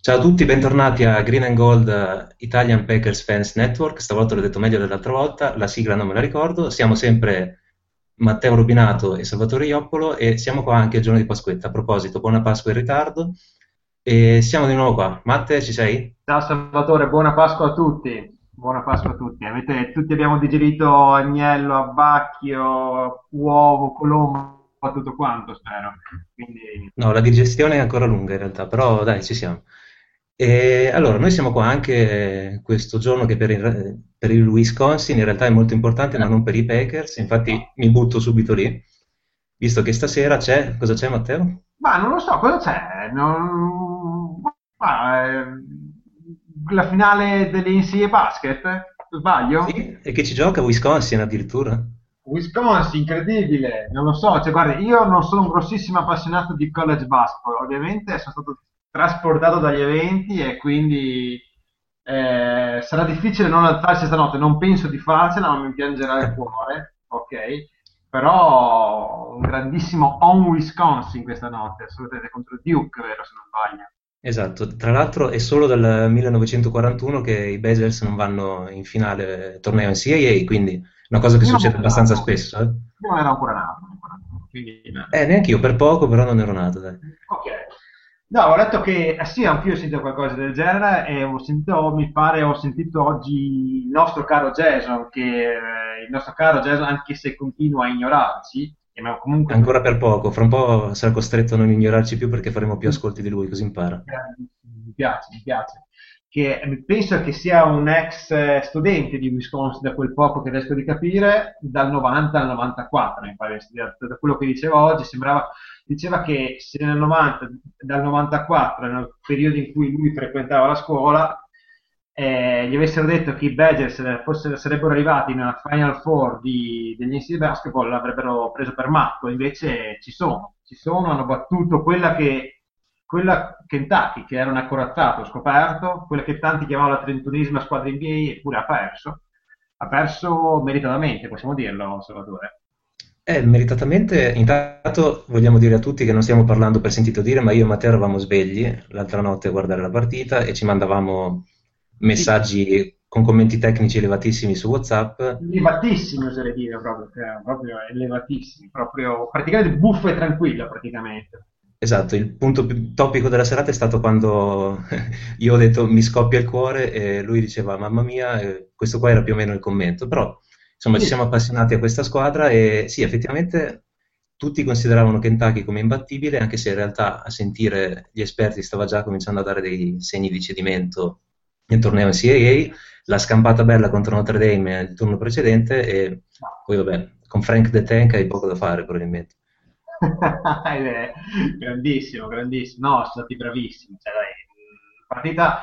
Ciao a tutti, bentornati a Green and Gold eh, Italian Packers Fans Network. Stavolta l'ho detto meglio dell'altra volta, la sigla non me la ricordo. Siamo sempre Matteo Rubinato e Salvatore Ioppolo e siamo qua anche il giorno di Pasquetta. A proposito, buona Pasqua in ritardo. E siamo di nuovo qua. Matte, ci sei? Ciao Salvatore, buona Pasqua a tutti. Buona Pasqua a tutti. Avete, tutti abbiamo digerito agnello, abbacchio, uovo, colombo tutto quanto, spero. Quindi... No, la digestione è ancora lunga in realtà, però dai, ci siamo. E allora, noi siamo qua anche questo giorno che per il, per il Wisconsin in realtà è molto importante, ma non per i Packers, infatti mi butto subito lì, visto che stasera c'è, cosa c'è Matteo? Ma non lo so, cosa c'è? Non... Ma, eh, la finale delle NCAA Basket? Sbaglio? Sì, e che ci gioca Wisconsin addirittura? Wisconsin, incredibile, non lo so, cioè, guarda, io non sono un grossissimo appassionato di college basketball, ovviamente sono stato trasportato dagli eventi e quindi eh, sarà difficile non alzarsi stanotte, non penso di farcela, ma mi piangerà il cuore, ok? Però un grandissimo on Wisconsin questa notte, assolutamente contro Duke, vero se non sbaglio. Esatto, tra l'altro è solo dal 1941 che i Blazers non vanno in finale torneo NCAA, quindi una cosa che io succede abbastanza nato. spesso. Eh? Io non ero ancora nato. Quindi, eh, neanche io, per poco, però non ero nato. Dai. Ok. No, ho letto che, eh sì, anch'io ho sentito qualcosa del genere e ho sentito, mi pare, ho sentito oggi il nostro caro Jason, che eh, il nostro caro Jason, anche se continua a ignorarci, comunque... Ancora per poco, fra un po' sarà costretto a non ignorarci più perché faremo più ascolti di lui, così impara. Mi piace, mi piace che penso che sia un ex eh, studente di Wisconsin, da quel poco che riesco di capire, dal 90 al 94, mi pare, da quello che diceva oggi, sembrava, diceva che se nel 90, dal 94, nel periodo in cui lui frequentava la scuola, eh, gli avessero detto che i Badgers fossero, sarebbero arrivati nella Final Four di, degli NCAA Basketball, l'avrebbero preso per matto, invece ci sono, ci sono, hanno battuto quella che quella Kentucky che era un accorazzato scoperto, quella che tanti chiamavano la trentunesima squadra NBA eppure ha perso, ha perso meritatamente, possiamo dirlo Salvatore. Eh, meritatamente, intanto vogliamo dire a tutti che non stiamo parlando per sentito dire, ma io e Matteo eravamo svegli l'altra notte a guardare la partita e ci mandavamo messaggi sì. con commenti tecnici elevatissimi su WhatsApp. Elevatissimi, oserei dire, proprio, cioè, proprio elevatissimi, proprio praticamente buffo e tranquillo, praticamente. Esatto, il punto più topico della serata è stato quando io ho detto mi scoppia il cuore e lui diceva mamma mia, questo qua era più o meno il commento, però insomma sì. ci siamo appassionati a questa squadra e sì, effettivamente tutti consideravano Kentucky come imbattibile, anche se in realtà a sentire gli esperti stava già cominciando a dare dei segni di cedimento nel torneo NCAA, la scampata bella contro Notre Dame il turno precedente e poi vabbè, con Frank the Tank hai poco da fare probabilmente. grandissimo, grandissimo. No, sono stati bravissimi. Cioè, dai, partita,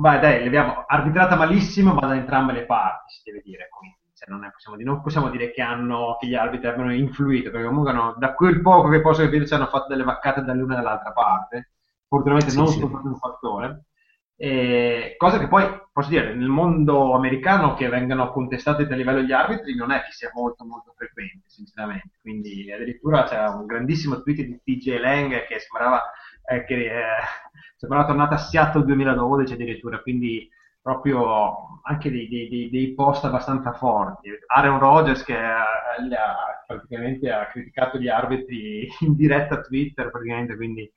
vai, dai, l'abbiamo arbitrata malissimo, ma da entrambe le parti, si deve dire. Quindi, cioè, non, possiamo dire, non, possiamo dire, che, hanno, che gli arbitri abbiano influito, perché comunque no, da quel poco che posso capire ci hanno fatto delle vaccate dall'una e dall'altra parte. Fortunatamente sì, non sì. soltanto un fattore. E, cosa che poi, posso dire, nel mondo americano che vengano contestati a livello gli arbitri non è che sia molto molto frequente, sinceramente. Quindi addirittura c'è un grandissimo tweet di TJ Lang che sembrava, eh, che, eh, sembrava tornata a Seattle 2012 addirittura, quindi proprio anche dei, dei, dei post abbastanza forti. Aaron Rodgers che ha, ha, praticamente ha criticato gli arbitri in diretta a Twitter, praticamente, quindi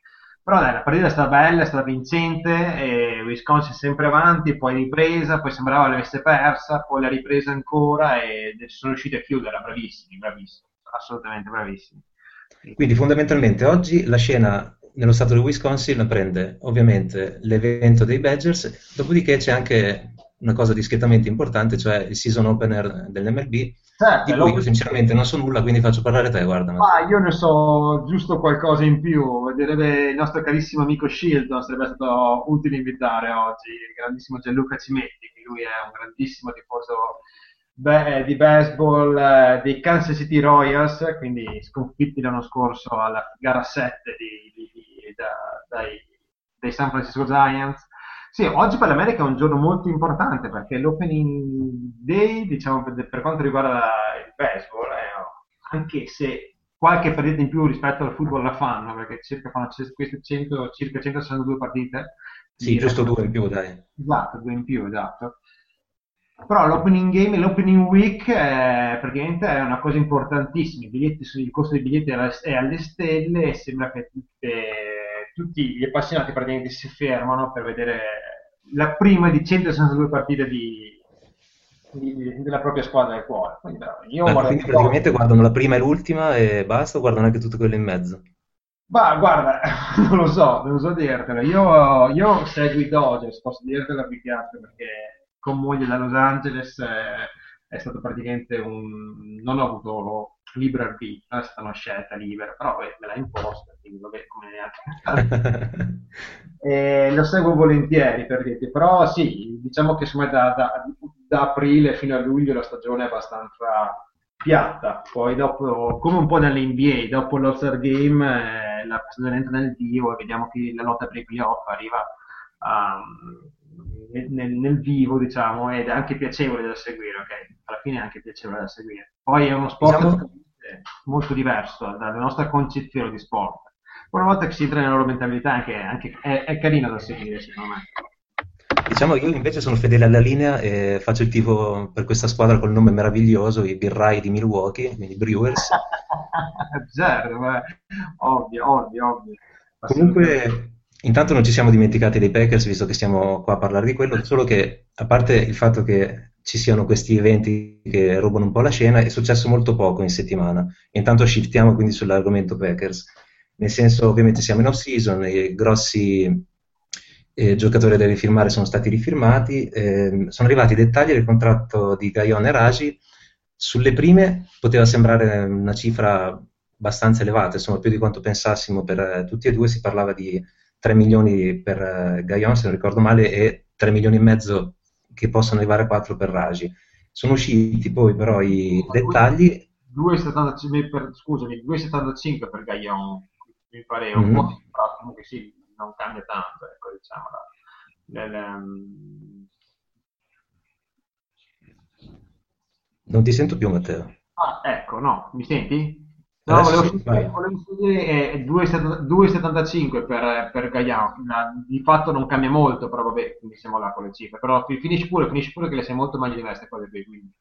però dai, la partita è stata bella, è stata vincente, Wisconsin sempre avanti, poi ripresa, poi sembrava l'avesse persa, poi l'ha ripresa ancora e sono riusciti a chiudere, bravissimi, bravissimi, assolutamente bravissimi. Quindi fondamentalmente oggi la scena nello stato del Wisconsin prende ovviamente l'evento dei Badgers, dopodiché c'è anche una cosa discretamente importante, cioè il season opener dell'MLB, certo, di cui io sinceramente non so nulla, quindi faccio parlare te, guarda. Ma io ne so giusto qualcosa in più, direbbe il nostro carissimo amico Shilton, sarebbe stato utile invitare oggi, il grandissimo Gianluca Cimetti, che lui è un grandissimo tifoso be- di baseball eh, dei Kansas City Royals, quindi sconfitti l'anno scorso alla gara 7 di, di, di, da, dai, dai San Francisco Giants sì, oggi per l'America è un giorno molto importante perché l'opening day, diciamo, per, per quanto riguarda il baseball, eh, anche se qualche partita in più rispetto al football la fanno, perché circa fanno queste 100, circa 162 partite. Sì, giusto due in più, dai. Esatto, due in più, esatto. Però l'opening game e l'opening week è, praticamente è una cosa importantissima. Biglietti, il costo dei biglietti è alle stelle e sembra che tutte, tutti gli appassionati praticamente si fermano per vedere la prima di 162 partite di, di, della propria squadra del cuore. Quindi, io ah, quindi praticamente po'. guardano la prima e l'ultima e basta, o guardano anche tutte quelle in mezzo? Ma guarda, non lo so, non so dirtelo. Io, io seguo i Dodgers, posso dirtelo più che altro perché con moglie da Los Angeles è, è stato praticamente un... non ho avuto libero arbitrio, è stata una scelta libera, però beh, me l'ha imposta, quindi vabbè, come neanche... e lo seguo volentieri per dirti, però sì, diciamo che insomma da, da, da aprile fino a luglio la stagione è abbastanza piatta, poi dopo, come un po' nell'NBA, dopo l'All-Star Game eh, la stagione entra nel vivo e vediamo che la lotta per i playoff arriva um, nel, nel, vivo, diciamo, ed è anche piacevole da seguire, ok? Alla fine è anche piacevole da seguire. Poi è uno sport diciamo... molto diverso dalla nostra concezione di sport. Una volta che si entra nella loro mentalità anche, anche, è, è carino da seguire, secondo me. Diciamo io invece sono fedele alla linea e faccio il tifo per questa squadra col nome meraviglioso, i Birrai di Milwaukee, quindi Brewers. certo, ovvio, ovvio, ovvio. Comunque, Intanto non ci siamo dimenticati dei Packers, visto che siamo qua a parlare di quello, solo che a parte il fatto che ci siano questi eventi che rubano un po' la scena, è successo molto poco in settimana. Intanto shiftiamo quindi sull'argomento Packers, nel senso ovviamente siamo in off-season, i grossi eh, giocatori da rifirmare sono stati rifirmati, eh, sono arrivati i dettagli del contratto di Gaillon e Raji, sulle prime poteva sembrare una cifra abbastanza elevata, insomma più di quanto pensassimo per eh, tutti e due, si parlava di 3 milioni per uh, Gaillon, se non ricordo male, e 3 milioni e mezzo che possono arrivare a 4 per Raji. Sono usciti poi però i dettagli. 2,75 per, scusami, 2,75 per Gaillon, mi pare un mm-hmm. po', però comunque sì, non cambia tanto, ecco, diciamo. Le, le, um... Non ti sento più, Matteo. Ah, ecco, no, mi senti? No, volevo, sì, volevo dire eh, 2,75 per, per Gaian. Di fatto non cambia molto, però vabbè, quindi siamo là con le cifre. Però finisci pure, finisci pure che le sei molto meglio di queste cose qui. Quindi.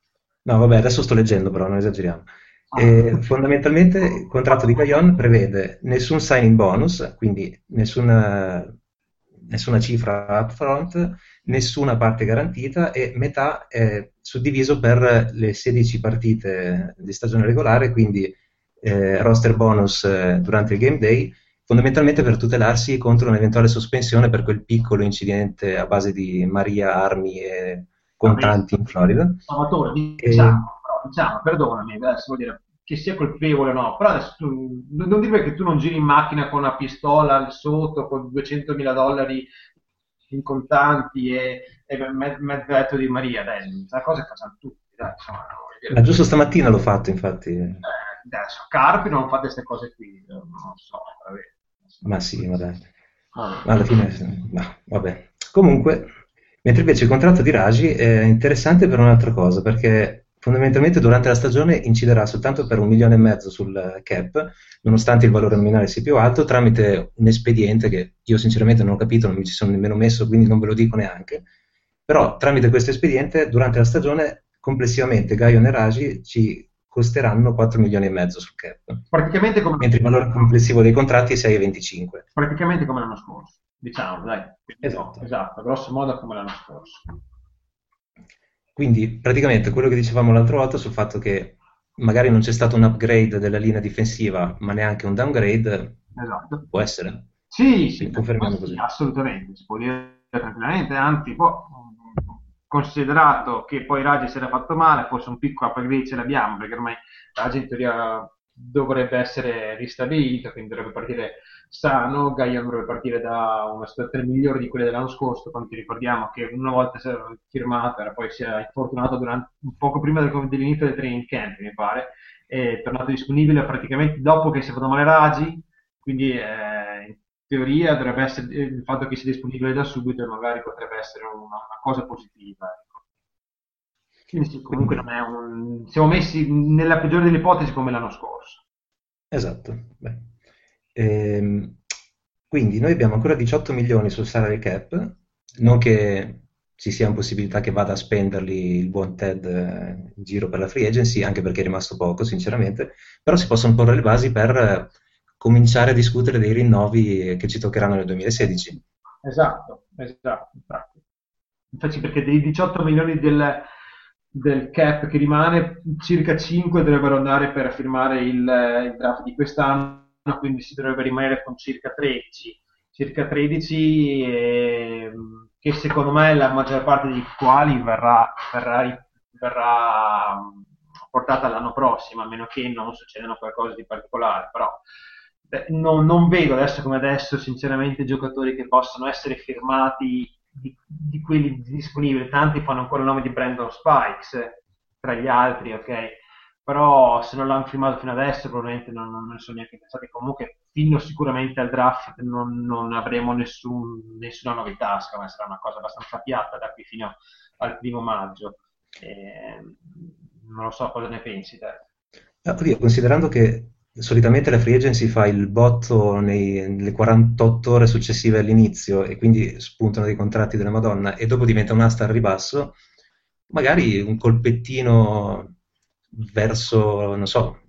No, vabbè, adesso sto leggendo, però non esageriamo. Ah. E, fondamentalmente il contratto di Gaillon prevede nessun signing bonus, quindi nessuna, nessuna cifra upfront, nessuna parte garantita e metà è suddiviso per le 16 partite di stagione regolare, quindi eh, roster bonus eh, durante il game day, fondamentalmente per tutelarsi contro un'eventuale sospensione per quel piccolo incidente a base di Maria, armi e contanti in Florida. Salvatore, diciamo, e... diciamo, perdonami, adesso vuol dire che sia colpevole o no, però adesso tu, non dire che tu non giri in macchina con una pistola al sotto, con 200 mila dollari in contanti e, e mezzetto di Maria, dai, è cosa che facciamo tutti, dai, insomma, Ma giusto stamattina l'ho fatto, infatti. Eh, adesso Carpi non fa queste cose qui, non so, vabbè. Ma sì, ma dai. Ah. Alla fine, no, vabbè. Comunque, mentre invece il contratto di Raji è interessante per un'altra cosa, perché fondamentalmente durante la stagione inciderà soltanto per un milione e mezzo sul cap, nonostante il valore nominale sia più alto, tramite un espediente che io sinceramente non ho capito, non mi ci sono nemmeno messo, quindi non ve lo dico neanche. Però tramite questo espediente, durante la stagione, complessivamente Gaio e Raji ci costeranno 4 milioni e mezzo sul cap. Praticamente come... Mentre il valore complessivo dei contratti è 6,25. Praticamente come l'anno scorso, diciamo, dai. Esatto. Esatto, grosso modo come l'anno scorso. Quindi praticamente quello che dicevamo l'altra volta sul fatto che magari non c'è stato un upgrade della linea difensiva, ma neanche un downgrade, esatto. può essere. Sì, sì, sì assolutamente, si può dire tranquillamente, anzi, può, considerato che poi Raggi si era fatto male, forse un piccolo upgrade ce l'abbiamo, perché ormai Raggi in teoria dovrebbe essere ristabilito, quindi dovrebbe partire sano, Gaia dovrebbe partire da una situazione migliore di quella dell'anno scorso, quando ti ricordiamo che una volta si era firmato, era poi si era infortunato durante, poco prima dell'inizio del training camp, mi pare, è tornato disponibile praticamente dopo che si è fatto male Raggi, quindi eh, teoria dovrebbe essere eh, il fatto che sia disponibile da subito magari potrebbe essere una, una cosa positiva. Ecco. Quindi sì, comunque non è un... siamo messi nella peggiore delle ipotesi come l'anno scorso. Esatto. Ehm, quindi noi abbiamo ancora 18 milioni sul salary cap, non che ci sia possibilità che vada a spenderli il buon Ted eh, in giro per la free agency, anche perché è rimasto poco, sinceramente, però si possono porre le basi per eh, cominciare a discutere dei rinnovi che ci toccheranno nel 2016. Esatto, esatto, infatti. Infatti perché dei 18 milioni del, del cap che rimane, circa 5 dovrebbero andare per firmare il, il draft di quest'anno, quindi si dovrebbe rimanere con circa 13. Circa 13 eh, che secondo me la maggior parte dei quali verrà, verrà, verrà portata l'anno prossimo, a meno che non succedano qualcosa di particolare, però non, non, vedo adesso come adesso sinceramente giocatori che possano essere firmati di, di quelli disponibili, tanti fanno ancora il nome di Brandon Spikes tra gli altri, ok? Però se non l'hanno firmato fino adesso probabilmente non, non ne sono neanche pensati. Comunque fino sicuramente al draft non, non avremo nessun, nessuna novità, secondo me sarà una cosa abbastanza piatta da qui fino al primo maggio. Eh, non lo so cosa ne pensi te. Oddio, considerando che solitamente la free agency fa il botto nei, nelle 48 ore successive all'inizio e quindi spuntano dei contratti della Madonna e dopo diventa un'asta al ribasso, magari un colpettino verso, non so,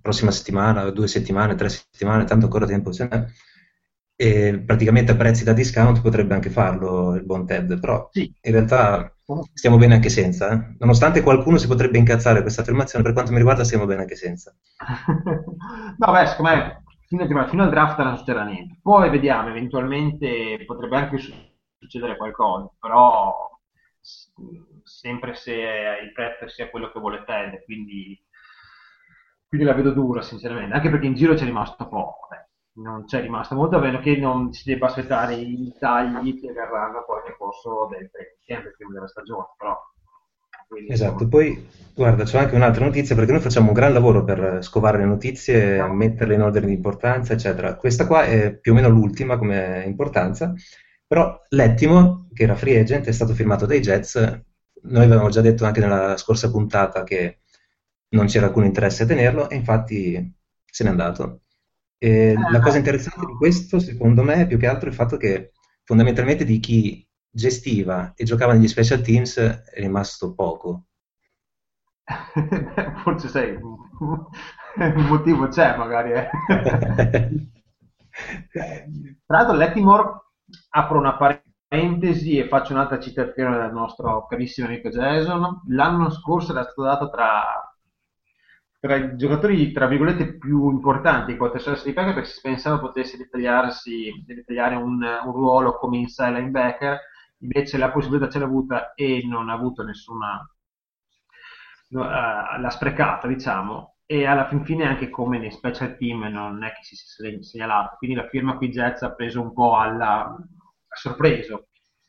prossima settimana, due settimane, tre settimane, tanto ancora tempo se n'è, e praticamente a prezzi da discount potrebbe anche farlo il buon Ted, però sì. in realtà stiamo bene anche senza. Eh? Nonostante qualcuno si potrebbe incazzare questa affermazione, per quanto mi riguarda stiamo bene anche senza. no, beh, secondo me fino, fino al draft non succederà niente. Poi vediamo, eventualmente potrebbe anche succedere qualcosa, però sempre se il prezzo sia quello che vuole Ted, quindi, quindi la vedo dura sinceramente, anche perché in giro c'è rimasto poco. Eh non c'è rimasto molto, a meno che non si debba aspettare i tagli che verranno poi nel corso del tempo, prima della stagione, però... Esatto, poi guarda, c'è anche un'altra notizia perché noi facciamo un gran lavoro per scovare le notizie, no. metterle in ordine di importanza, eccetera. Questa qua è più o meno l'ultima come importanza, però l'Ettimo, che era free agent, è stato firmato dai Jets. Noi avevamo già detto anche nella scorsa puntata che non c'era alcun interesse a tenerlo e infatti se n'è andato. E la ah. cosa interessante di questo, secondo me, è più che altro il fatto che fondamentalmente di chi gestiva e giocava negli special teams è rimasto poco. Forse sai, un motivo c'è magari. Eh. Tra l'altro Lettimore, apro una parentesi e faccio un'altra citazione del nostro carissimo amico Jason. L'anno scorso era stato dato tra tra i giocatori, tra virgolette, più importanti che potessero essere di Packers perché si pensava potesse ritagliarsi, ritagliare un, un, ruolo come inside linebacker, invece la possibilità ce l'ha avuta e non ha avuto nessuna, no, uh, l'ha sprecata, diciamo, e alla fin fine anche come nei special team non è che si sia segnalato, quindi la firma qui Jets ha preso un po' alla, a sorpreso.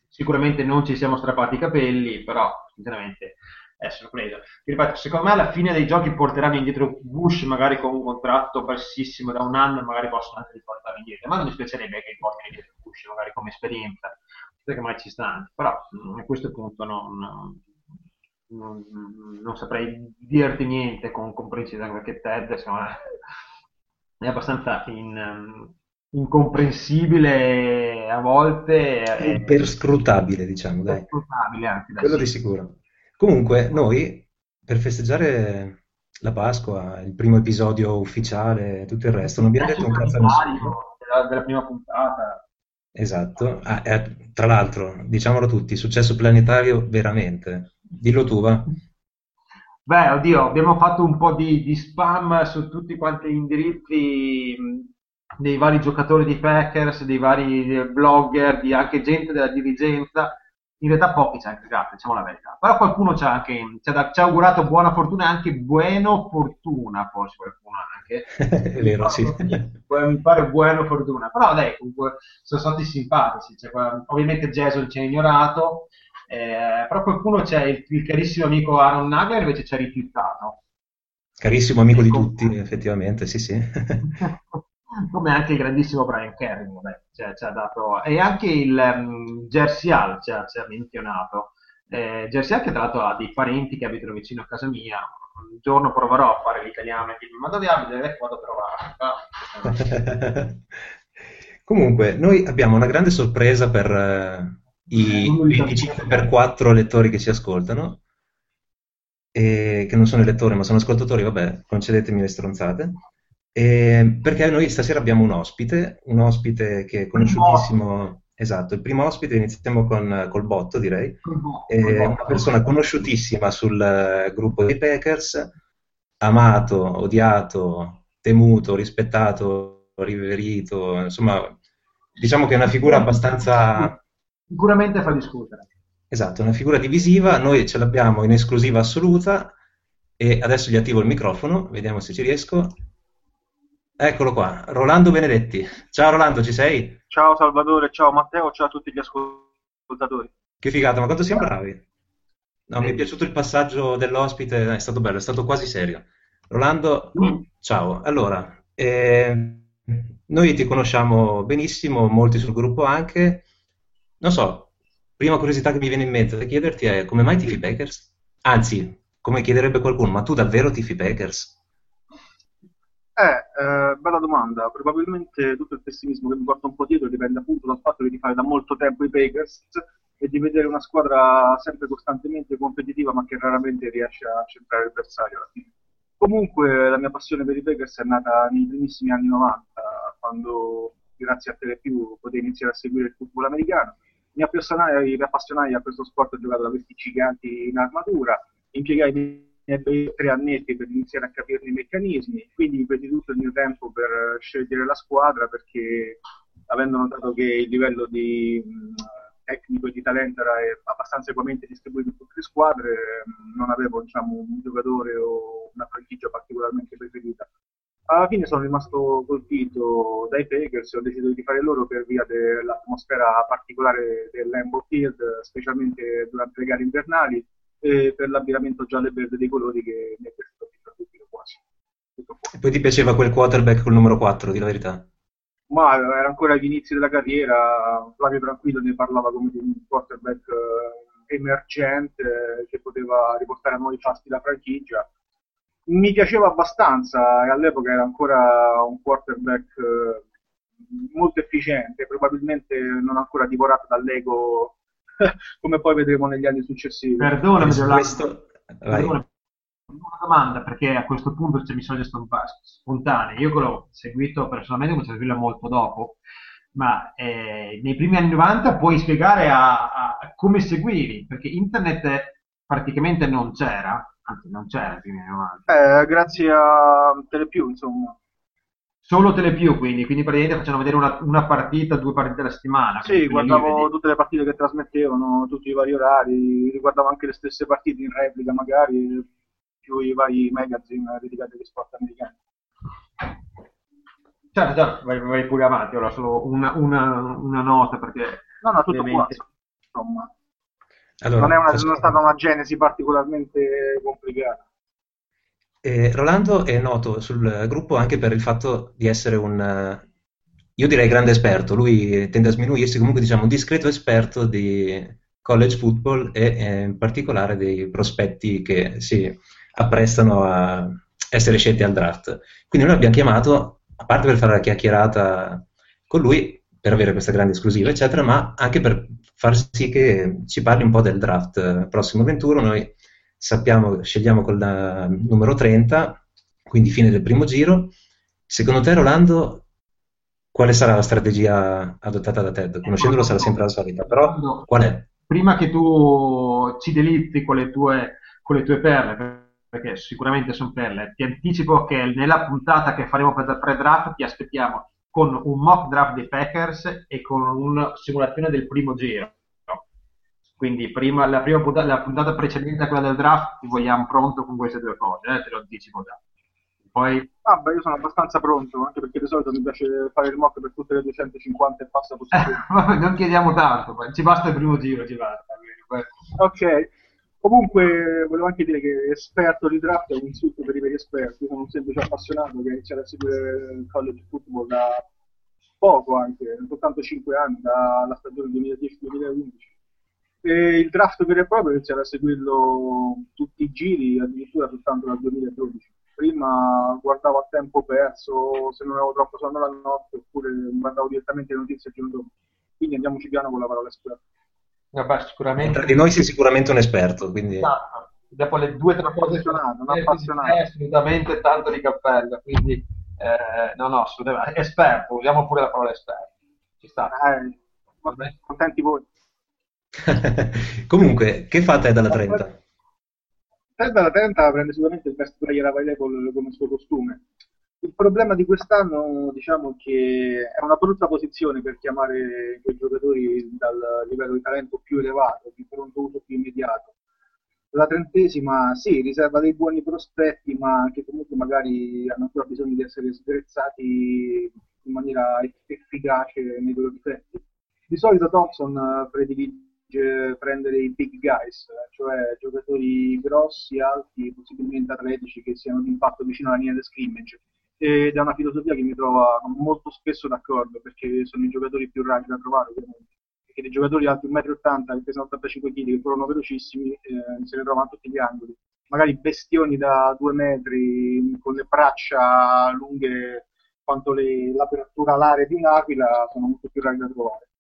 Sicuramente non ci siamo strappati i capelli, però sinceramente è sorpreso. Ti ripeto, secondo me alla fine dei giochi porteranno indietro Bush magari con un contratto bassissimo da un anno e magari possono anche riportarlo indietro, ma non mi dispiacerebbe che portino indietro Bush magari come esperienza, perché mai ci sta anche. Però mm, a questo punto non, non, non saprei dirti niente con, con precisione perché Ted me è abbastanza in, incomprensibile a volte. Iperscrutabile, diciamo, dai. Iperscrutabile anche, dai, Quello di sicuro. Comunque, noi per festeggiare la Pasqua, il primo episodio ufficiale e tutto il resto, non abbiamo detto un cazzo a nessuno. Della, della prima puntata. Esatto. Ah, eh, tra l'altro, diciamolo tutti, successo planetario veramente. Dillo tu, va. Beh, oddio, abbiamo fatto un po' di, di spam su tutti quanti gli indirizzi dei vari giocatori di Packers, dei vari blogger, di anche gente della dirigenza in realtà pochi ci hanno cagato, diciamo la verità. Però qualcuno ci ha anche ci ha, ci ha augurato buona fortuna e anche buona fortuna, forse qualcuno anche. È vero, sì. Mi pare buona fortuna. Però dai, comunque sono stati simpatici. Cioè, ovviamente Jason ci ha ignorato, eh, però qualcuno c'è, il, il, carissimo amico Aaron Nagler invece ci ha rifiutato. Carissimo amico di tutti, effettivamente, sì sì. come anche il grandissimo Brian Kerry, cioè, ci ha dato, e anche il um, Jersey Al ci ha, ci ha menzionato. Eh, Jersey Al che tra l'altro ha dei parenti che abitano vicino a casa mia, un giorno proverò a fare l'italiano e dirmi ma dove abiti? Dove vado a trovare? Comunque, noi abbiamo una grande sorpresa per uh, i 25x4 lettori che ci ascoltano, e, che non sono lettori ma sono ascoltatori, vabbè, concedetemi le stronzate. E, perché noi stasera abbiamo un ospite, un ospite che è conosciutissimo, esatto, il primo ospite, iniziamo con, col botto direi, è una persona conosciutissima sul uh, gruppo dei Packers, amato, odiato, temuto, rispettato, riverito, insomma, diciamo che è una figura abbastanza... Sicuramente fa discutere. Esatto, una figura divisiva, noi ce l'abbiamo in esclusiva assoluta e adesso gli attivo il microfono, vediamo se ci riesco. Eccolo qua, Rolando Benedetti. Ciao Rolando, ci sei? Ciao Salvatore, ciao Matteo, ciao a tutti gli ascoltatori. Che figata, ma quanto siamo bravi? No, mi è piaciuto il passaggio dell'ospite, è stato bello, è stato quasi serio. Rolando, ciao. Allora, eh, noi ti conosciamo benissimo, molti sul gruppo anche. Non so, prima curiosità che mi viene in mente da chiederti è come mai tifi Packers? Anzi, come chiederebbe qualcuno, ma tu davvero tifi Packers? Eh, eh, bella domanda. Probabilmente tutto il pessimismo che mi porta un po' dietro dipende appunto dal fatto di fare da molto tempo i Packers e di vedere una squadra sempre costantemente competitiva ma che raramente riesce a centrare bersaglio alla fine. Comunque la mia passione per i Packers è nata nei primissimi anni 90, quando grazie a Telepiù potevo iniziare a seguire il football americano. Mi appassionai, mi appassionai a questo sport giocato da questi giganti in armatura, impiegai ebbe tre annetti per iniziare a capirne i meccanismi, quindi presi tutto il mio tempo per scegliere la squadra perché avendo notato che il livello di mh, tecnico e di talento era abbastanza equamente distribuito in tutte le squadre, mh, non avevo diciamo, un giocatore o una franchigia particolarmente preferita. Alla fine sono rimasto colpito dai Packers e ho deciso di fare loro per via dell'atmosfera particolare del Field, specialmente durante le gare invernali, e per l'abbinamento giallo e verde dei colori che mi è piaciuto tutti quasi. E poi ti piaceva quel quarterback col numero 4, di la verità? Ma era ancora agli inizi della carriera, Flavio Tranquillo ne parlava come di un quarterback eh, emergente che poteva riportare a nuovi fasti la franchigia. Mi piaceva abbastanza e all'epoca era ancora un quarterback eh, molto efficiente, probabilmente non ancora divorato dall'ego come poi vedremo negli anni successivi. Perdonami, questo... Perdonami, una domanda perché a questo punto se mi sono spontanee. Io l'ho seguito personalmente, come seguirlo molto dopo, ma eh, nei primi anni 90 puoi spiegare a, a, come seguivi, perché internet praticamente non c'era, anzi non c'era nei primi anni 90. Eh, grazie a Telepiù, insomma. Solo Telepiù, quindi, quindi praticamente facevano vedere una, una, partita, due partite alla settimana. Sì, guardavo tutte le partite che trasmettevano, tutti i vari orari, riguardavo anche le stesse partite in replica magari, più i vari magazine dedicati agli sport americani. Certo, certo, vai, vai pure avanti, ora solo una, una, una nota perché... No, no, tutto ovviamente... qua, insomma. Allora, non, è una, non è stata una genesi particolarmente complicata. Eh, Rolando è noto sul gruppo anche per il fatto di essere un, io direi grande esperto, lui tende a sminuirsi, comunque diciamo un discreto esperto di college football e eh, in particolare dei prospetti che si apprestano a essere scelti al draft. Quindi noi l'abbiamo chiamato, a parte per fare la chiacchierata con lui, per avere questa grande esclusiva, eccetera, ma anche per far sì che ci parli un po' del draft prossimo 21. Noi sappiamo, scegliamo col numero 30, quindi fine del primo giro. Secondo te, Rolando, quale sarà la strategia adottata da Ted? Conoscendolo sarà sempre la solita, però qual è? Prima che tu ci delitti con le tue, con le tue perle, perché sicuramente sono perle, ti anticipo che nella puntata che faremo per il pre-draft ti aspettiamo con un mock draft dei Packers e con una simulazione del primo giro quindi prima, la, prima puntata, la puntata precedente a quella del draft ti vogliamo pronto con queste due cose, eh, te lo anticipo già. Poi... Ah, io sono abbastanza pronto, anche perché di solito mi piace fare il mock per tutte le 250 e passa possibili. non chiediamo tanto, ci basta il primo giro, ci basta. Ok, comunque volevo anche dire che esperto di draft è un insulto per i veri esperti, io sono un semplice appassionato che ha iniziato a seguire il college football da poco anche, soltanto 5 anni, dalla stagione 2010-2011 E il draft vero e proprio iniziare a seguirlo tutti i giri, addirittura soltanto dal 2012. Prima guardavo a tempo perso, se non avevo troppo sonno la notte, oppure guardavo direttamente le notizie il giorno dopo. Quindi andiamoci piano con la parola esperto. Vabbè, sicuramente. Tra di noi sei sicuramente un esperto, quindi... Esatto. Dopo le due o tre cose appassionato, non è appassionato. assolutamente tanto di cappello, quindi eh, no, no, assolutamente. Esperto, usiamo pure la parola esperto. Ci sta. Eh, contenti voi. Comunque, che fa Ted alla 30? Ted alla 30 prende sicuramente il best player available come suo costume. Il problema di quest'anno, diciamo che è una brutta posizione per chiamare quei giocatori dal livello di talento più elevato, di pronto uso più immediato. La trentesima, sì, riserva dei buoni prospetti, ma che comunque magari hanno ancora bisogno di essere sdrezzati in maniera efficace nei loro difetti. Di solito Thompson eh, prendere i big guys, cioè giocatori grossi, alti, possibilmente atletici che siano di impatto vicino alla linea di scrimmage. Ed è una filosofia che mi trova molto spesso d'accordo perché sono i giocatori più rari da trovare ovviamente. Perché dei giocatori alti 1,80 m che pesano 85 kg che corrono velocissimi eh, se ne trovano a tutti gli angoli. Magari bestioni da 2 metri con le braccia lunghe quanto le, l'apertura alare di un'aquila sono molto più rari da trovare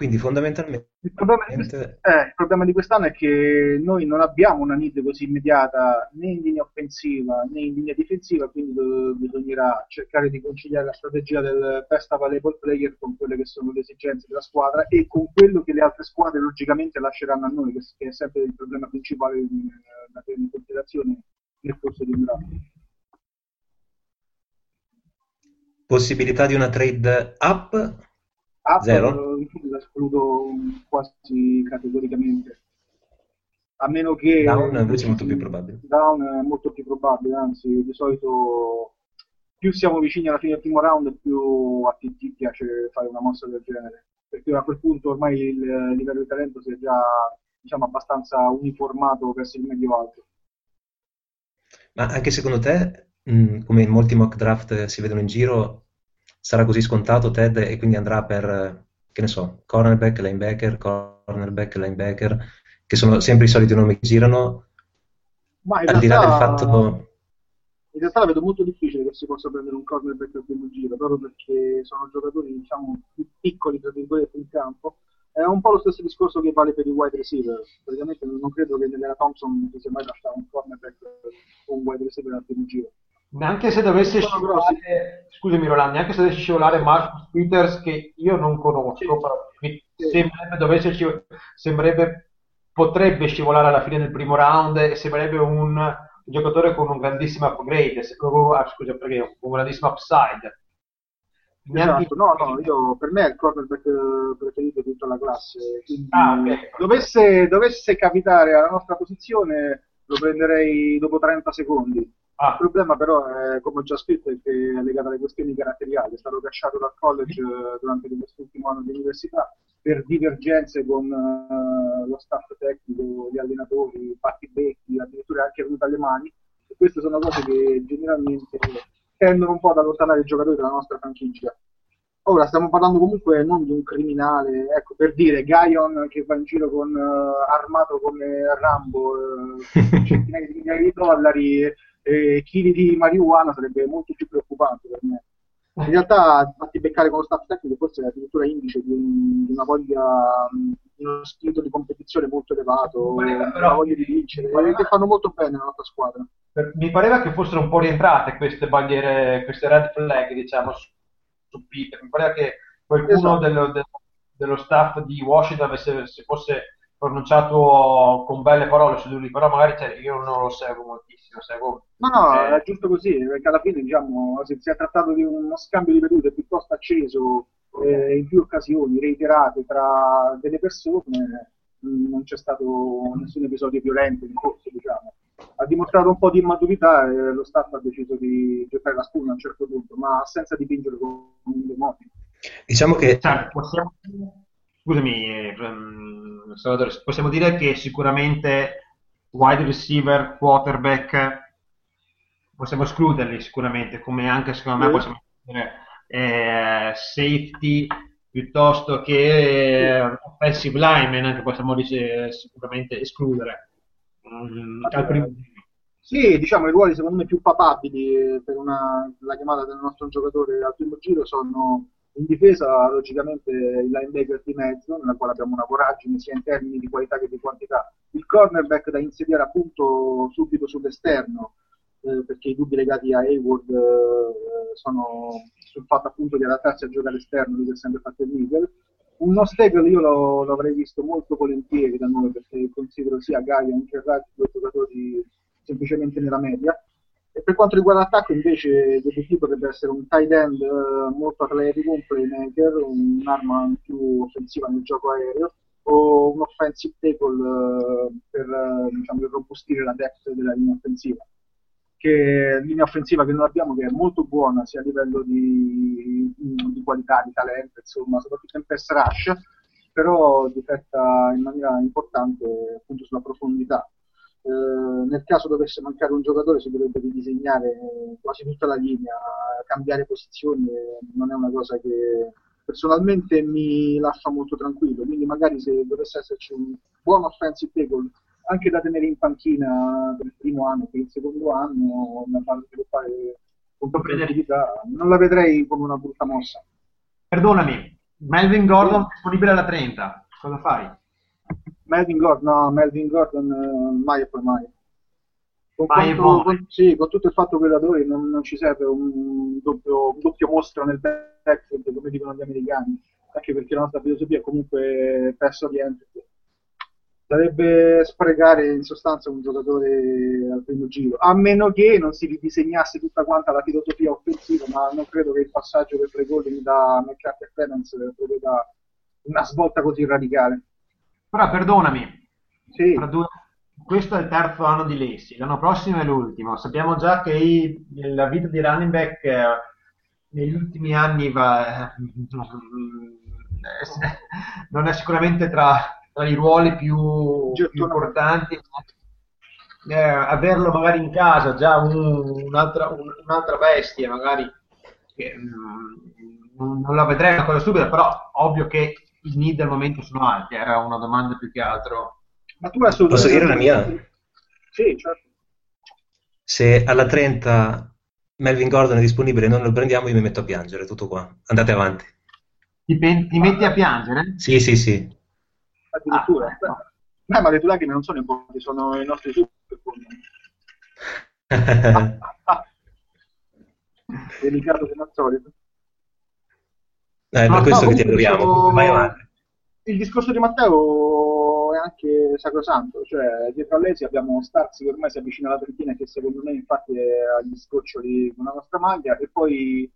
quindi fondamentalmente... Il problema, eh, il problema, di quest'anno è che noi non abbiamo una need così immediata né in linea offensiva né in linea difensiva, quindi bisognerà cercare di conciliare la strategia del best available player con quelle che sono le esigenze della squadra e con quello che le altre squadre logicamente lasceranno a noi, che è sempre il problema principale da tenere in considerazione nel corso di un draft. Possibilità di una trade up Up Zero? la escludo quasi categoricamente. A meno che... Down invece è molto più probabile. Down è molto più probabile, anzi di solito più siamo vicini alla fine del primo round più a TT piace fare una mossa del genere. Perché a quel punto ormai il livello di talento si è già diciamo, abbastanza uniformato verso il medio alto. Ma anche secondo te, mh, come in molti mock draft si vedono in giro, sarà così scontato Ted e quindi andrà per, che ne so, cornerback, linebacker, cornerback, linebacker, che sono sempre i soliti nomi che girano, Ma al di là del fatto... In realtà la vedo molto difficile che si possa prendere un cornerback al primo giro, proprio perché sono giocatori, diciamo, più piccoli, tra virgolette, in campo. È un po' lo stesso discorso che vale per i wide receiver. Praticamente non credo che nell'era Thompson si sia mai lasciato un cornerback o un wide receiver al primo giro. Neanche se dovesse scivolare, scusami Rolando, neanche se dovesse scivolare Marcus Peters che io non conosco, però mi sembrerebbe, dovesse scivolare, sembrerebbe, potrebbe scivolare alla fine del primo round e sembrerebbe un giocatore con un grandissimo upgrade, ah, scusa, perché un grandissimo upside. Esatto, no, no, io, per me è il cornerback preferito di tutta la classe. Quindi ah, okay. dovesse, dovesse capitare alla nostra posizione, lo prenderei dopo 30 secondi. Ah. Il problema però, è, come ho già scritto, è che è legato alle questioni caratteriali. È stato cacciato dal college eh, durante quest'ultimo anno di università per divergenze con uh, lo staff tecnico, gli allenatori, fatti becchi, addirittura anche venuto alle mani. E queste sono cose che generalmente tendono un po' ad allontanare i giocatori dalla nostra franchigia. Ora stiamo parlando comunque non di un criminale, ecco per dire Gaion che va in giro con, uh, armato come Rambo, uh, centinaia di migliaia di dollari, e chili di marijuana sarebbe molto più preoccupante per me. In realtà, fatti beccare con lo staff tecnico forse è addirittura indice di, un, di una voglia, di uno spirito di competizione molto elevato, Beh, però, una voglia di vincere, pareva, che fanno molto bene la nostra squadra. Mi pareva che fossero un po' rientrate queste bandiere, queste red flag, diciamo, su, su Peter. Mi pareva che qualcuno esatto. dello, dello, dello staff di Washington avesse, se fosse pronunciato con belle parole su di lui, però magari cioè, io non lo seguo moltissimo. Seguo, no, no, eh... è giusto così, perché alla fine diciamo, si, si è trattato di uno scambio di vedute piuttosto acceso eh, in più occasioni, reiterate tra delle persone, mm, non c'è stato nessun episodio violento in corso, diciamo. Ha dimostrato un po' di immaturità e lo staff ha deciso di giocare la spugna a un certo punto, ma senza dipingere con un demonio. Diciamo che... Cioè, possiamo Scusami, um, Salvatore, possiamo dire che sicuramente wide receiver, quarterback, possiamo escluderli sicuramente, come anche secondo me possiamo dire eh, safety piuttosto che offensive lineman, anche possiamo dice, sicuramente escludere. Um, sì, diciamo i ruoli secondo me più papabili per una, la chiamata del nostro giocatore al primo giro sono in difesa logicamente il linebacker di mezzo, nella quale abbiamo una coraggine sia in termini di qualità che di quantità, il cornerback da insediare appunto subito sull'esterno, eh, perché i dubbi legati a Hayward eh, sono sul fatto appunto di adattarsi a giocare esterno, lui che ha sempre fatto il middle. Un no io lo, lo, avrei visto molto volentieri da noi perché considero sia Gaia che Raggi due giocatori semplicemente nella media e per quanto riguarda l'attacco, invece, l'obiettivo potrebbe essere un tight end eh, molto atletico, un playmaker, un'arma più offensiva nel gioco aereo o un offensive tackle eh, per eh, diciamo, robustire la depth della linea offensiva. Che linea offensiva che noi abbiamo che è molto buona sia a livello di, di qualità, di talento, insomma, soprattutto in pass rush, però difetta in maniera importante appunto sulla profondità eh, nel caso dovesse mancare un giocatore si dovrebbe ridisegnare quasi tutta la linea, cambiare posizioni non è una cosa che personalmente mi lascia molto tranquillo, quindi magari se dovesse esserci un buon offensive tackle anche da tenere in panchina per il primo anno, per il secondo anno, da far sviluppare con competitività, non la vedrei come una brutta mossa. Perdonami, Melvin Gordon disponibile alla 30, cosa fai? Melvin Gordon, no, Melvin Gordon uh, mai e poi mai. Con, mai quanto, con, sì, con tutto il fatto che ladori non, non ci serve un doppio, un doppio mostro nel backfield, come dicono gli americani, anche perché la nostra filosofia è comunque pass oriented. Sarebbe sprecare in sostanza un giocatore al primo giro, a meno che non si ridisegnasse tutta quanta la filosofia offensiva, ma non credo che il passaggio play calling da McCarthy a Clemens preveda una svolta così radicale. Però perdonami, sì. due... questo è il terzo anno di Lessi, l'anno prossimo è l'ultimo. Sappiamo già che i... la vita di running back eh, negli ultimi anni va... Eh, non è sicuramente tra, tra i ruoli più, più importanti. Eh, averlo magari in casa, già un, un'altra, un, un'altra, bestia, magari che, um, non la vedrei una cosa stupida, però ovvio che i need al momento sono alti, era una domanda più che altro. Ma tu assolutamente... Posso dire la mia? Sì, certo. Se alla 30 Melvin Gordon è disponibile e non lo prendiamo, io mi metto a piangere, tutto qua. Andate avanti. Ti, pen- ti metti a piangere? Sì, sì, sì. Addirittura. Ah, ecco. Beh, ma le tue lacrime non sono i nipoti, sono i nostri super. Delicato come al solito. Eh, è per questo no, che ti adoriamo. Vai avanti. Il discorso di Matteo è anche sacrosanto, cioè dietro a lei abbiamo Starzi che ormai si avvicina alla trentina che secondo me infatti è agli scoccioli con la nostra maglia e poi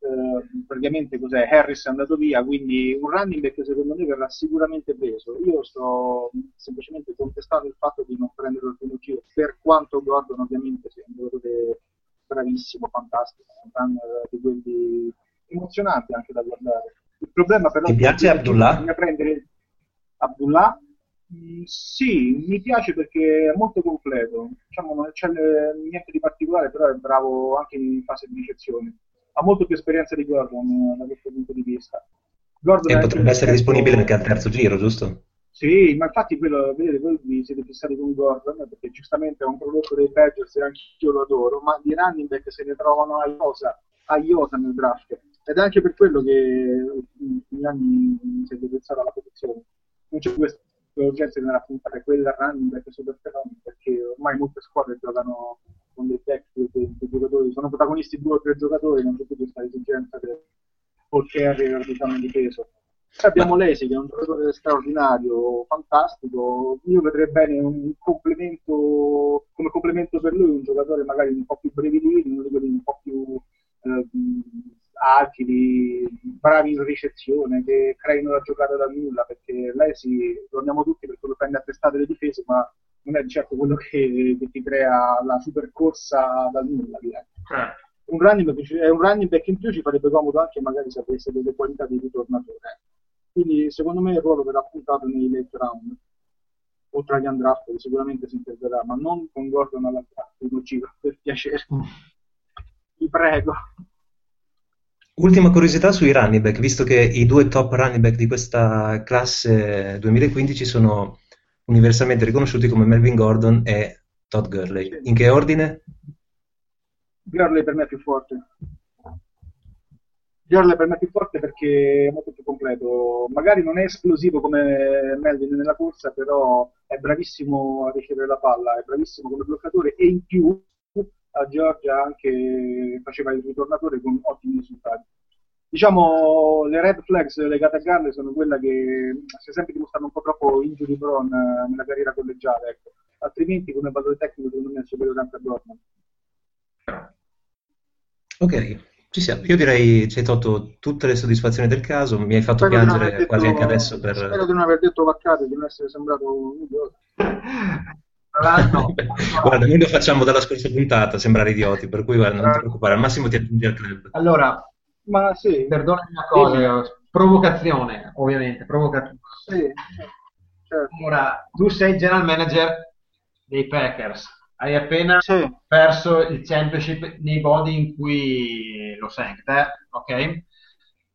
eh, praticamente cos'è? Harris è andato via, quindi un running back secondo me verrà sicuramente preso. Io sto semplicemente contestando il fatto di non prenderlo al primo giro, per quanto Gordon ovviamente sia un giocatore bravissimo, fantastico, un runner di quelli emozionante anche da guardare. Il problema però Ti piace Abdullah? Prendere Abdullah? Mm, sì, mi piace perché è molto completo. Diciamo, non c'è niente di particolare, però è bravo anche in fase di ricezione. Ha molto più esperienza di Gordon eh, da questo punto di vista. Gordon e potrebbe essere disponibile anche al terzo giro, giusto? Sì, ma infatti quello, vedete, voi vi siete fissati con Gordon perché giustamente è un prodotto dei Badgers e anche io lo adoro, ma di running back se ne trovano a Iosa, a Iosa nel draft ed è anche per quello che questi anni si è pensata la posizione. Non c'è questa urgenza di andare a puntare quella running back super fenomeno perché ormai molte squadre giocano con dei back dei, dei giocatori, sono protagonisti due o tre giocatori, non c'è più questa esigenza del Paul carrier diciamo di peso. Abbiamo Lesi che è un giocatore straordinario, fantastico. Io vedrei bene un complemento come complemento per lui, un giocatore magari un po' più brevilino, uno di quelli un po' più eh, agili, bravi in ricezione, che creino la giocata da nulla, perché lei si, lo andiamo tutti per quello prende a testate le difese, ma non è certo quello che, che ti crea la supercorsa da nulla, direi. Certo. Un running, back, un running back in più ci farebbe comodo anche magari se avesse delle qualità di ritornatore. Quindi secondo me il ruolo verrà puntato nei late round oltre agli undrafted sicuramente si interverrà, ma non con Gordon alla giro, per piacere. Mm. Vi prego. Ultima curiosità sui running back, visto che i due top running back di questa classe 2015 sono universalmente riconosciuti come Melvin Gordon e Todd Gurley. In che ordine? Gurley per me è più forte. Gurley per me è più forte perché è molto più completo. Magari non è esplosivo come Melvin nella corsa, però è bravissimo a ricevere la palla, è bravissimo come bloccatore e in più a Georgia anche faceva il ritornatore con ottimi risultati. Diciamo, le red flags legate a Garner sono quelle che si è sempre dimostrato un po' troppo injury prone eh, nella carriera collegiale, ecco. altrimenti come valore tecnico secondo me è superiore anche a Dortmund. Ok, ci siamo. Io direi ci hai tolto tutte le soddisfazioni del caso, mi hai fatto Spero piangere detto- quasi anche adesso per... Spero di non aver detto vaccate, di non essere sembrato un idiota. Tra l'altro, Guarda, noi lo facciamo dalla scorsa puntata, sembrare idioti, per cui guarda, non ti preoccupare, al massimo ti aggiungi al club. allora, Ma sì, perdonami una cosa, provocazione, ovviamente, provocazione. sì, certo. Ora, tu sei general manager dei Packers, hai appena Sì. perso il championship nei modi in cui lo anche te, ok?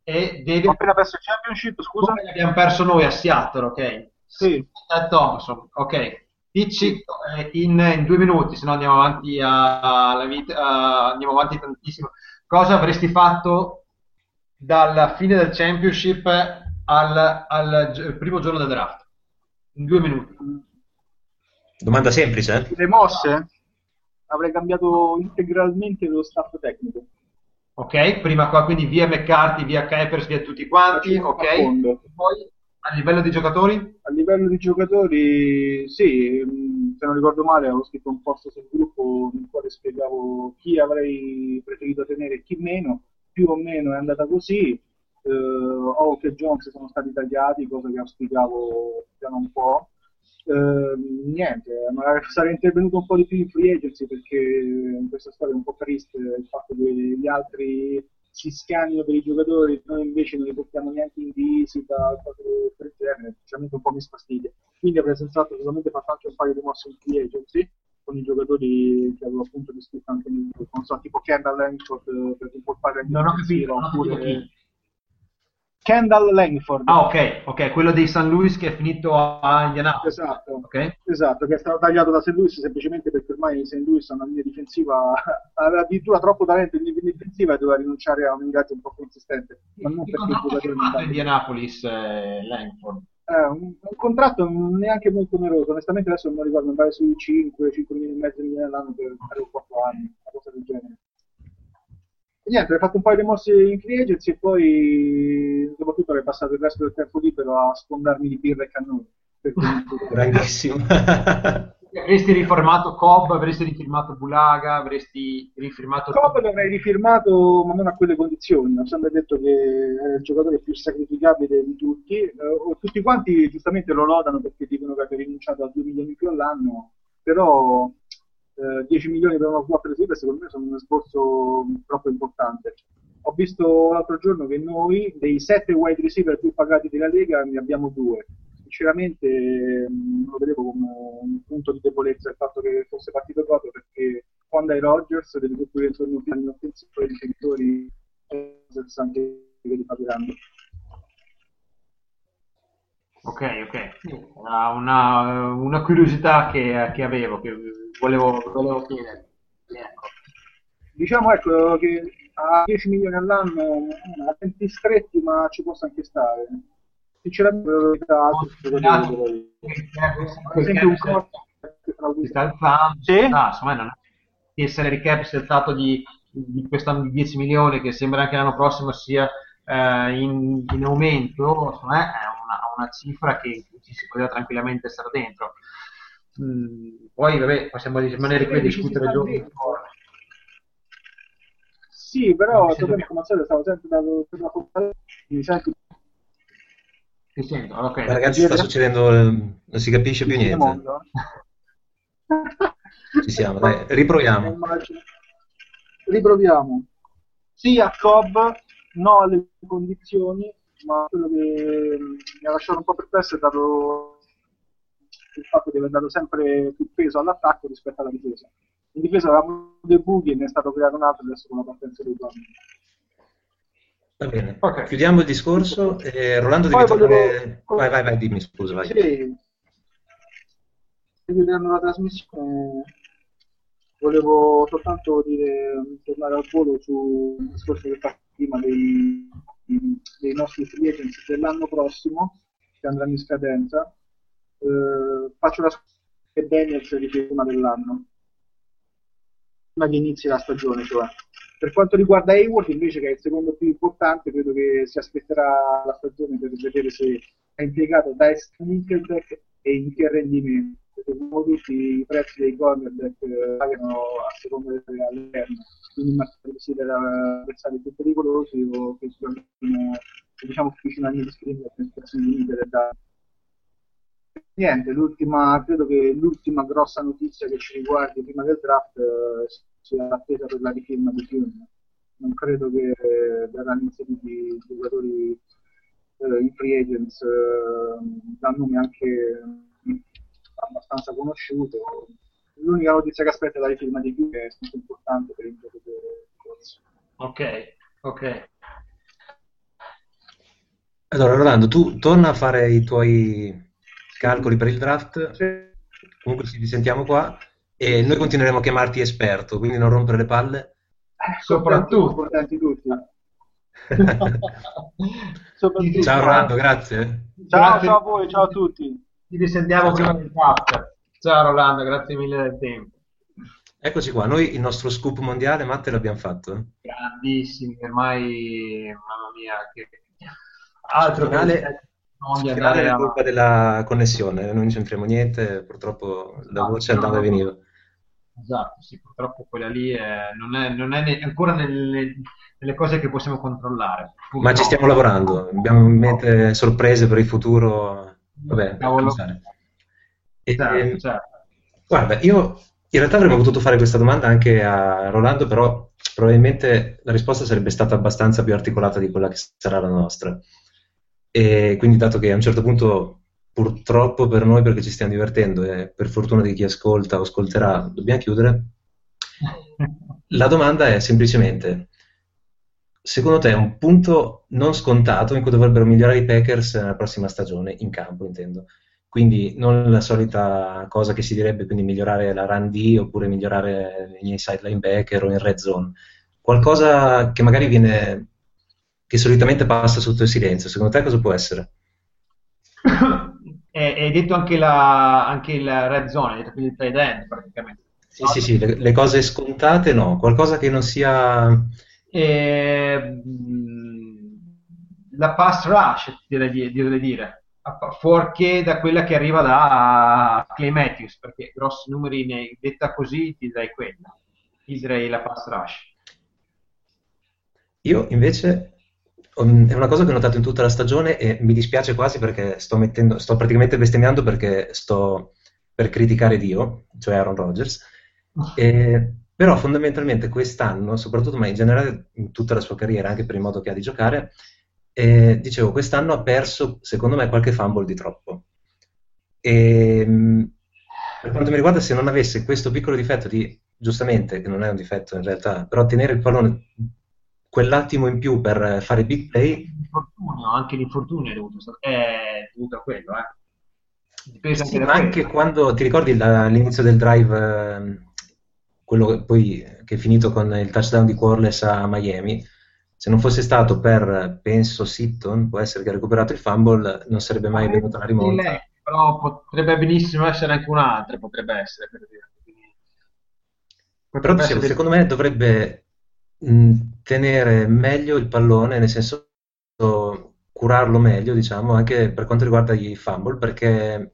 E devi, Ho appena perso il championship, scusa? come l'abbiamo perso noi a Seattle, ok? Sì. Ted Thompson, ok. Dici eh, in, in due minuti, se no andiamo avanti a- alla vita, a- andiamo avanti tantissimo. Cosa avresti fatto dalla fine del championship al, al gi- primo giorno del draft? In due minuti. Domanda semplice, eh? Le mosse? Avrei cambiato integralmente lo staff tecnico. Ok, prima qua, quindi via McCarthy, via Capers, via tutti quanti, ok. Poi a livello di giocatori? A livello di giocatori, sì, mh, se non ricordo male, avevo scritto un post sul gruppo nel quale spiegavo chi avrei preferito tenere e chi meno. Più o meno è andata così. Eh, Hawk e Jones sono stati tagliati, cosa che auspicavo già da un po'. Eh, niente, magari sarei intervenuto un po' di più in free agency perché in questa storia è un po' triste il fatto che gli altri si scannino per i giocatori, noi invece non li portiamo neanche in visita, cose del genere, sinceramente un po' mi sfastidia. Quindi avrei sensato solamente fatto anche un paio di mosse in free agency con i giocatori che avevo appunto descritto anche nel non so, tipo Kendall Langford eh, per Non ho capito, non ho capito oppure chi. Kendall Langford. Ah, ok, ok, quello dei San Luis che è finito a Indianapolis. Esatto. Ok? Esatto, che è stato tagliato da St. Louis semplicemente perché ormai St. Louis ha una linea difensiva, aveva addirittura troppo talento in linea difensiva e doveva rinunciare a un ingaggio un po' consistente. Ma non perché ha firmato Indianapolis eh, Langford? Eh, un, un contratto neanche molto oneroso, onestamente adesso non mi ricordo, andare sui 5, 5 milioni e mezzo all'anno per 3 o 4 anni, una cosa del genere. E niente, ho fatto un paio di mosse in free agency e poi soprattutto avrei passato il resto del tempo libero a sfondarmi di birra e cannoni. non Grandissimo. Avresti riformato Cobb, avresti rifirmato Bulaga, avresti rifirmato... Cobb l'avrei rifirmato, ma non a quelle condizioni. Ho sempre detto che era il giocatore più sacrificabile di tutti. Eh, tutti quanti giustamente lo lodano perché dicono che abbia rinunciato a 2 milioni più all'anno, però eh, 10 milioni per uno slot receiver secondo me sono un esborso troppo importante. Ho visto l'altro giorno che noi, dei 7 wide receiver più pagati della Lega, ne abbiamo due. Sinceramente mh, non lo vedevo come un punto di debolezza il fatto che fosse partito proprio perché quando hai Rodgers devi costruire intorno a un offensivo e i difensori eh, anche che li pagheranno. Ok, ok. Era una, una curiosità che, che avevo, che volevo, volevo chiedere. Ecco. Diciamo ecco che a 10 milioni all'anno a tempi stretti ma ci posso anche stare. Sinceramente vedo altri giocatori. Per esempio un corto si sta alzando, Sì? ah, insomma, non è il salary cap si è alzato di, di quest'anno di 10 milioni, che sembra anche l'anno prossimo sia eh, in, in aumento, insomma, è una, una cifra che ci si poteva tranquillamente stare dentro. Mm, poi, vabbè, possiamo rimanere qui a discutere giorni. Sì, però Sì, come al solito stavo sempre dato per la portata mi sento Ti sento, ok. Ragazzi, sta succedendo, non si capisce più niente. Ci siamo, dai, riproviamo. Riproviamo. Sì a Cobb, no alle condizioni, ma quello che mi ha lasciato un po' perplesso è stato il fatto di aver dato sempre più peso all'attacco rispetto alla difesa. In difesa avevamo dei buchi e ne è stato creato un altro adesso con la partenza dei donne. Va bene, okay. chiudiamo il discorso. Eh, Rolando devi volevo... tornare... Vai, vai, vai, dimmi, scusa, vai. Sì. Chiudendo la trasmissione, volevo soltanto dire, tornare al volo sul discorso che fa prima dei, dei nostri free agents dell'anno prossimo, che andranno in scadenza. Eh, faccio la che Daniels dice prima dell'anno, prima che inizi la stagione, cioè. Per quanto riguarda Hayward, invece, che è il secondo più importante, credo che si aspetterà la stagione per vedere se è impiegato da Nickelback e in che rendimento. Come tutti i prezzi dei cornerback eh, pagano a seconda dell'esterno, quindi Marcello si deve avversari più pericolosi o che sono diciamo più vicino mio screen per situazioni limite da niente, l'ultima, credo che l'ultima grossa notizia che ci riguardi prima del draft eh, sia l'attesa per la rifirma di film. Non credo che verranno inseriti giocatori eh, in free agents eh, da nome anche abbastanza conosciuto. L'unica notizia che aspetta è la rifirma di film è molto importante per il gioco del corso. Ok, ok. Allora, Rolando, tu torna a fare i tuoi calcoli per il draft. Comunque ci risentiamo qua e noi continueremo a chiamarti esperto, quindi non rompere le palle. Soprattutto. Soprattutto. Ciao Rolando, grazie. Ciao, grazie. ciao a voi, ciao a tutti. Ci risentiamo prima del draft. Ciao Rolando, grazie mille del tempo. Eccoci qua, noi il nostro scoop mondiale, Matte, l'abbiamo fatto. Grandissimi, ormai, mamma mia, che altro finale, che finale è colpa della connessione, non c'entriamo niente, purtroppo la ah, voce andava e veniva. Esatto, sì, purtroppo quella lì è, non, è, non è ne, ancora nelle, nelle, cose che possiamo controllare. Purtroppo. Ma ci stiamo lavorando, abbiamo in mente sorprese per il futuro. Vabbè, e, certo, certo. Guarda, io in realtà avremmo potuto fare questa domanda anche a Rolando, però probabilmente la risposta sarebbe stata abbastanza più articolata di quella che sarà la nostra. E quindi, dato che a un certo punto, purtroppo per noi, perché ci stiamo divertendo e per fortuna di chi ascolta o ascolterà, dobbiamo chiudere, la domanda è semplicemente: secondo te è un punto non scontato in cui dovrebbero migliorare i Packers nella prossima stagione, in campo intendo? Quindi non la solita cosa che si direbbe, quindi migliorare la run D oppure migliorare gli inside linebacker o in red zone. Qualcosa che magari viene che solitamente passa sotto il silenzio. Secondo te cosa può essere? Hai detto anche la, anche il red zone, hai detto quindi il tight end praticamente. Sì, sì, sì, le, le, cose scontate no, qualcosa che non sia... Eh, la pass rush, direi, direi dire, fuorché da quella che arriva da Clay Matthews, perché grossi numeri, ne, detta così, ti direi quella, ti direi la pass rush. Io invece è una cosa che ho notato in tutta la stagione e mi dispiace quasi perché sto, mettendo, sto praticamente bestemmiando perché sto per criticare Dio, cioè Aaron Rodgers. E, però fondamentalmente quest'anno, soprattutto, ma in generale in tutta la sua carriera, anche per il modo che ha di giocare, eh, dicevo, quest'anno ha perso, secondo me, qualche fumble di troppo. E, per quanto mi riguarda, se non avesse questo piccolo difetto di, giustamente, che non è un difetto in realtà, però tenere il pallone quell'attimo in più per fare big play. L'infortunio, anche l'infortunio è dovuto, è dovuto a quello, eh. Sì, anche, anche quando ti ricordi la, l'inizio del drive, eh, quello che poi che è finito con il touchdown di Corless a Miami, se non fosse stato per, penso, Sitton, può essere che ha recuperato il fumble, non sarebbe mai venuta la rimonta. Lei, però potrebbe benissimo essere anche un'altra, potrebbe essere, per dire. Potrebbe però essere secondo me dovrebbe tenere meglio il pallone, nel senso curarlo meglio, diciamo, anche per quanto riguarda i fumble, perché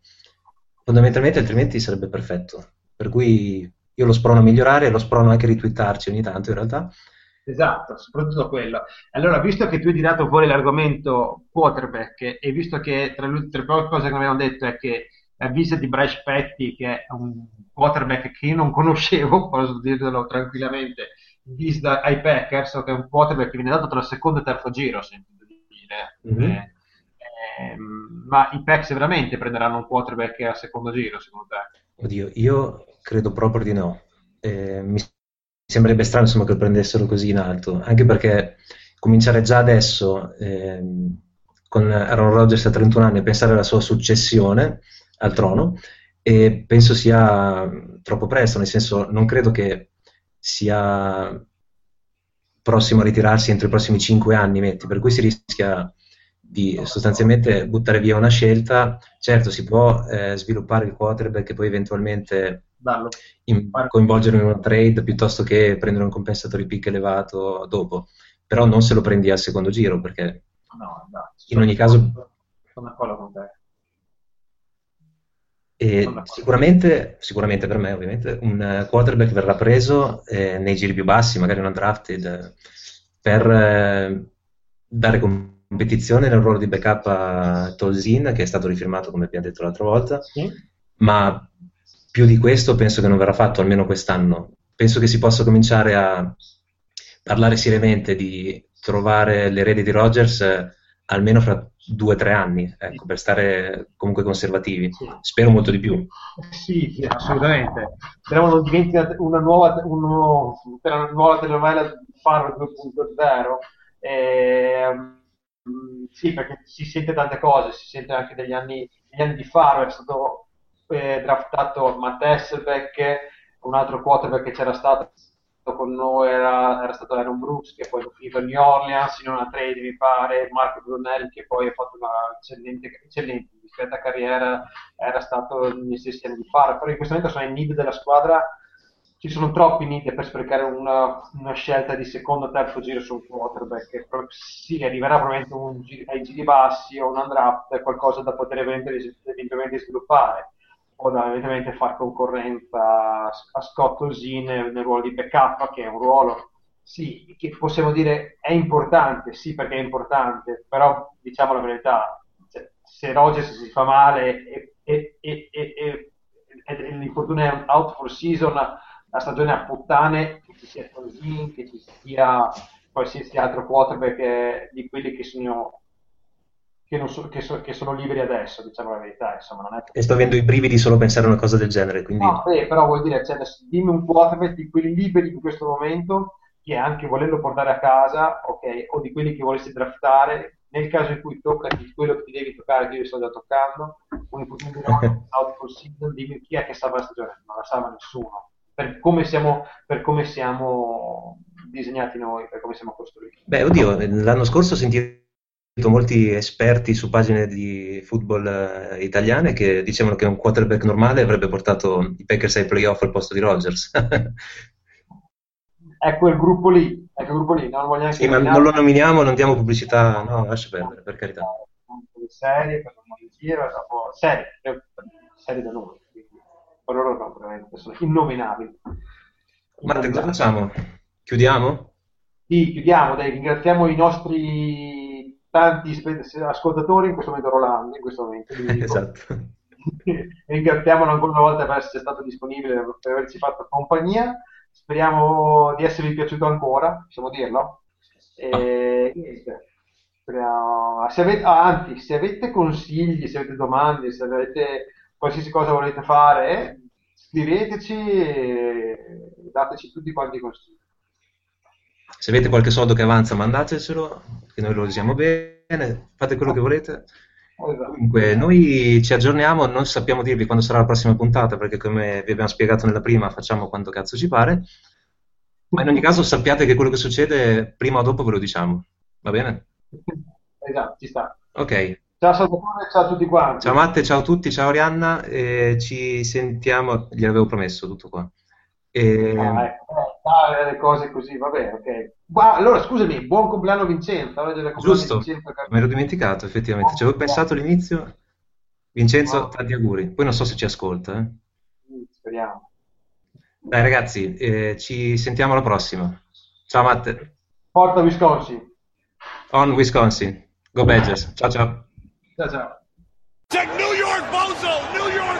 fondamentalmente altrimenti sarebbe perfetto. Per cui io lo sprono a migliorare e lo sprono anche a ritwittarci ogni tanto in realtà. Esatto, soprattutto quello. Allora, visto che tu hai tirato fuori l'argomento quarterback e visto che tra le poche cose che abbiamo detto è che la visita di Bryce Petty, che è un quarterback che io non conoscevo, posso dirlo tranquillamente, vista ai Packers, che è un quarterback che viene dato tra il secondo e il terzo giro, sento dire. Mm-hmm. Eh, eh, ma i Packers veramente prenderanno un quarterback al secondo giro, secondo te? Oddio, io credo proprio di no. Eh, mi sembrerebbe strano insomma, che lo prendessero così in alto, anche perché cominciare già adesso ehm, con Aaron Rodgers a 31 anni a pensare alla sua successione al trono e penso sia troppo presto, nel senso non credo che sia prossimo a ritirarsi entro i prossimi 5 anni, metti, per cui si rischia di sostanzialmente buttare via una scelta. Certo, si può eh, sviluppare il quarterback e poi eventualmente in, coinvolgerlo in una trade piuttosto che prendere un compensatory pick elevato dopo, però non se lo prendi al secondo giro perché no, no, in ogni caso... Sono d'accordo con te. E sicuramente, sicuramente per me, ovviamente, un quarterback verrà preso eh, nei giri più bassi, magari una drafted, per eh, dare competizione nel ruolo di backup a Tolzin, che è stato rifirmato come abbiamo detto l'altra volta, sì. ma più di questo penso che non verrà fatto almeno quest'anno. Penso che si possa cominciare a parlare seriamente di trovare l'erede di Rogers almeno fra due o tre anni, ecco, per stare comunque conservativi. Sì. Spero molto di più. Sì, sì assolutamente. Speriamo non diventi una nuova, uno, una nuova telenovela Faro 2.0. Eh, sì, perché si sente tante cose, si sente anche degli anni, degli anni di Faro, è stato eh, draftato Matt Hasselbeck, un altro quarterback che c'era stato con noi era, era, stato Aaron Brooks che poi è finito a New Orleans in una trade mi pare Marco Brunel che poi ha fatto una eccellente, eccellente discreta carriera era stato negli stessi anni di fare. Però in questo momento sono i need della squadra. Ci sono troppi need per sprecare una, una scelta di secondo o terzo giro su un quarterback. Sì, arriverà probabilmente un, ai giri bassi o un undraft qualcosa da poter eventualmente sviluppare da evidentemente fare concorrenza a Scott Osin nel ruolo di backup, che è un ruolo, sì, che possiamo dire è importante, sì perché è importante, però diciamo la verità, cioè, se Rogers si fa male e, l'infortunio è out for season, la stagione a puttane, che ci sia Osin, che ci sia qualsiasi altro quarterback di quelli che sono che, so, che, so, che, sono liberi adesso, diciamo la verità. Insomma, non è... E sto avendo i brividi solo pensare a una cosa del genere. Quindi... No, beh, però vuol dire, cioè, dimmi un quarterback di quelli liberi in questo momento, che anche volendo portare a casa, ok, o di quelli che volessi draftare, nel caso in cui tocca di quello che ti devi toccare, che io sto già toccando, un infortunio di out season, dimmi chi è che salva la stagione, non la salva nessuno. Per come siamo, per come siamo disegnati noi, per come siamo costruiti. Beh, oddio, l'anno scorso sentivo molti esperti su pagine di football eh, italiane che dicevano che un quarterback normale avrebbe portato i Packers ai playoff al posto di Rodgers. è quel gruppo lì, è quel gruppo lì, non voglio sì, ma non lo nominiamo, non diamo pubblicità, no, lascia perdere, per carità. Serie, per non dire, dopo, serie, serie da noi, per loro no, veramente, sono innominabili. Matte, cosa facciamo? Chiudiamo? Sì, chiudiamo, dai, ringraziamo i nostri tanti ascoltatori, in questo momento Rolando, in questo momento. esatto. Ringraziamolo ancora una volta per essere stato disponibile, per averci fatto compagnia. Speriamo di esservi piaciuto ancora, possiamo dirlo. E, ah. se avete, ah, anzi, se avete consigli, se avete domande, se avete qualsiasi cosa volete fare, scriveteci e dateci tutti quanti i consigli. Se avete qualche soldo che avanza, mandatecelo, che noi lo usiamo bene, fate quello che volete. Comunque, noi ci aggiorniamo, non sappiamo dirvi quando sarà la prossima puntata, perché come vi abbiamo spiegato nella prima, facciamo quanto cazzo ci pare. Ma in ogni caso sappiate che quello che succede prima o dopo ve lo diciamo. Va bene? Esatto, ci sta. Ok. Ciao Salvatore, ciao a tutti quanti. Ciao Matte, ciao a tutti, ciao Arianna, e ci sentiamo, gliel'avevo promesso tutto qua. E... Ah, ecco, eh, le cose così, va bene, ok. Ma, allora, scusami, buon compleanno Vincenzo. Giusto, Vincenzo, me l'ho dimenticato effettivamente, ci avevo pensato all'inizio. Vincenzo, no. tanti auguri. Poi non so se ci ascolta. Eh. Speriamo. Dai ragazzi, eh, ci sentiamo alla prossima. Ciao Matte. Porta Wisconsin. On Wisconsin. Go Badgers. Ciao ciao. Ciao ciao. New York Bozo! New York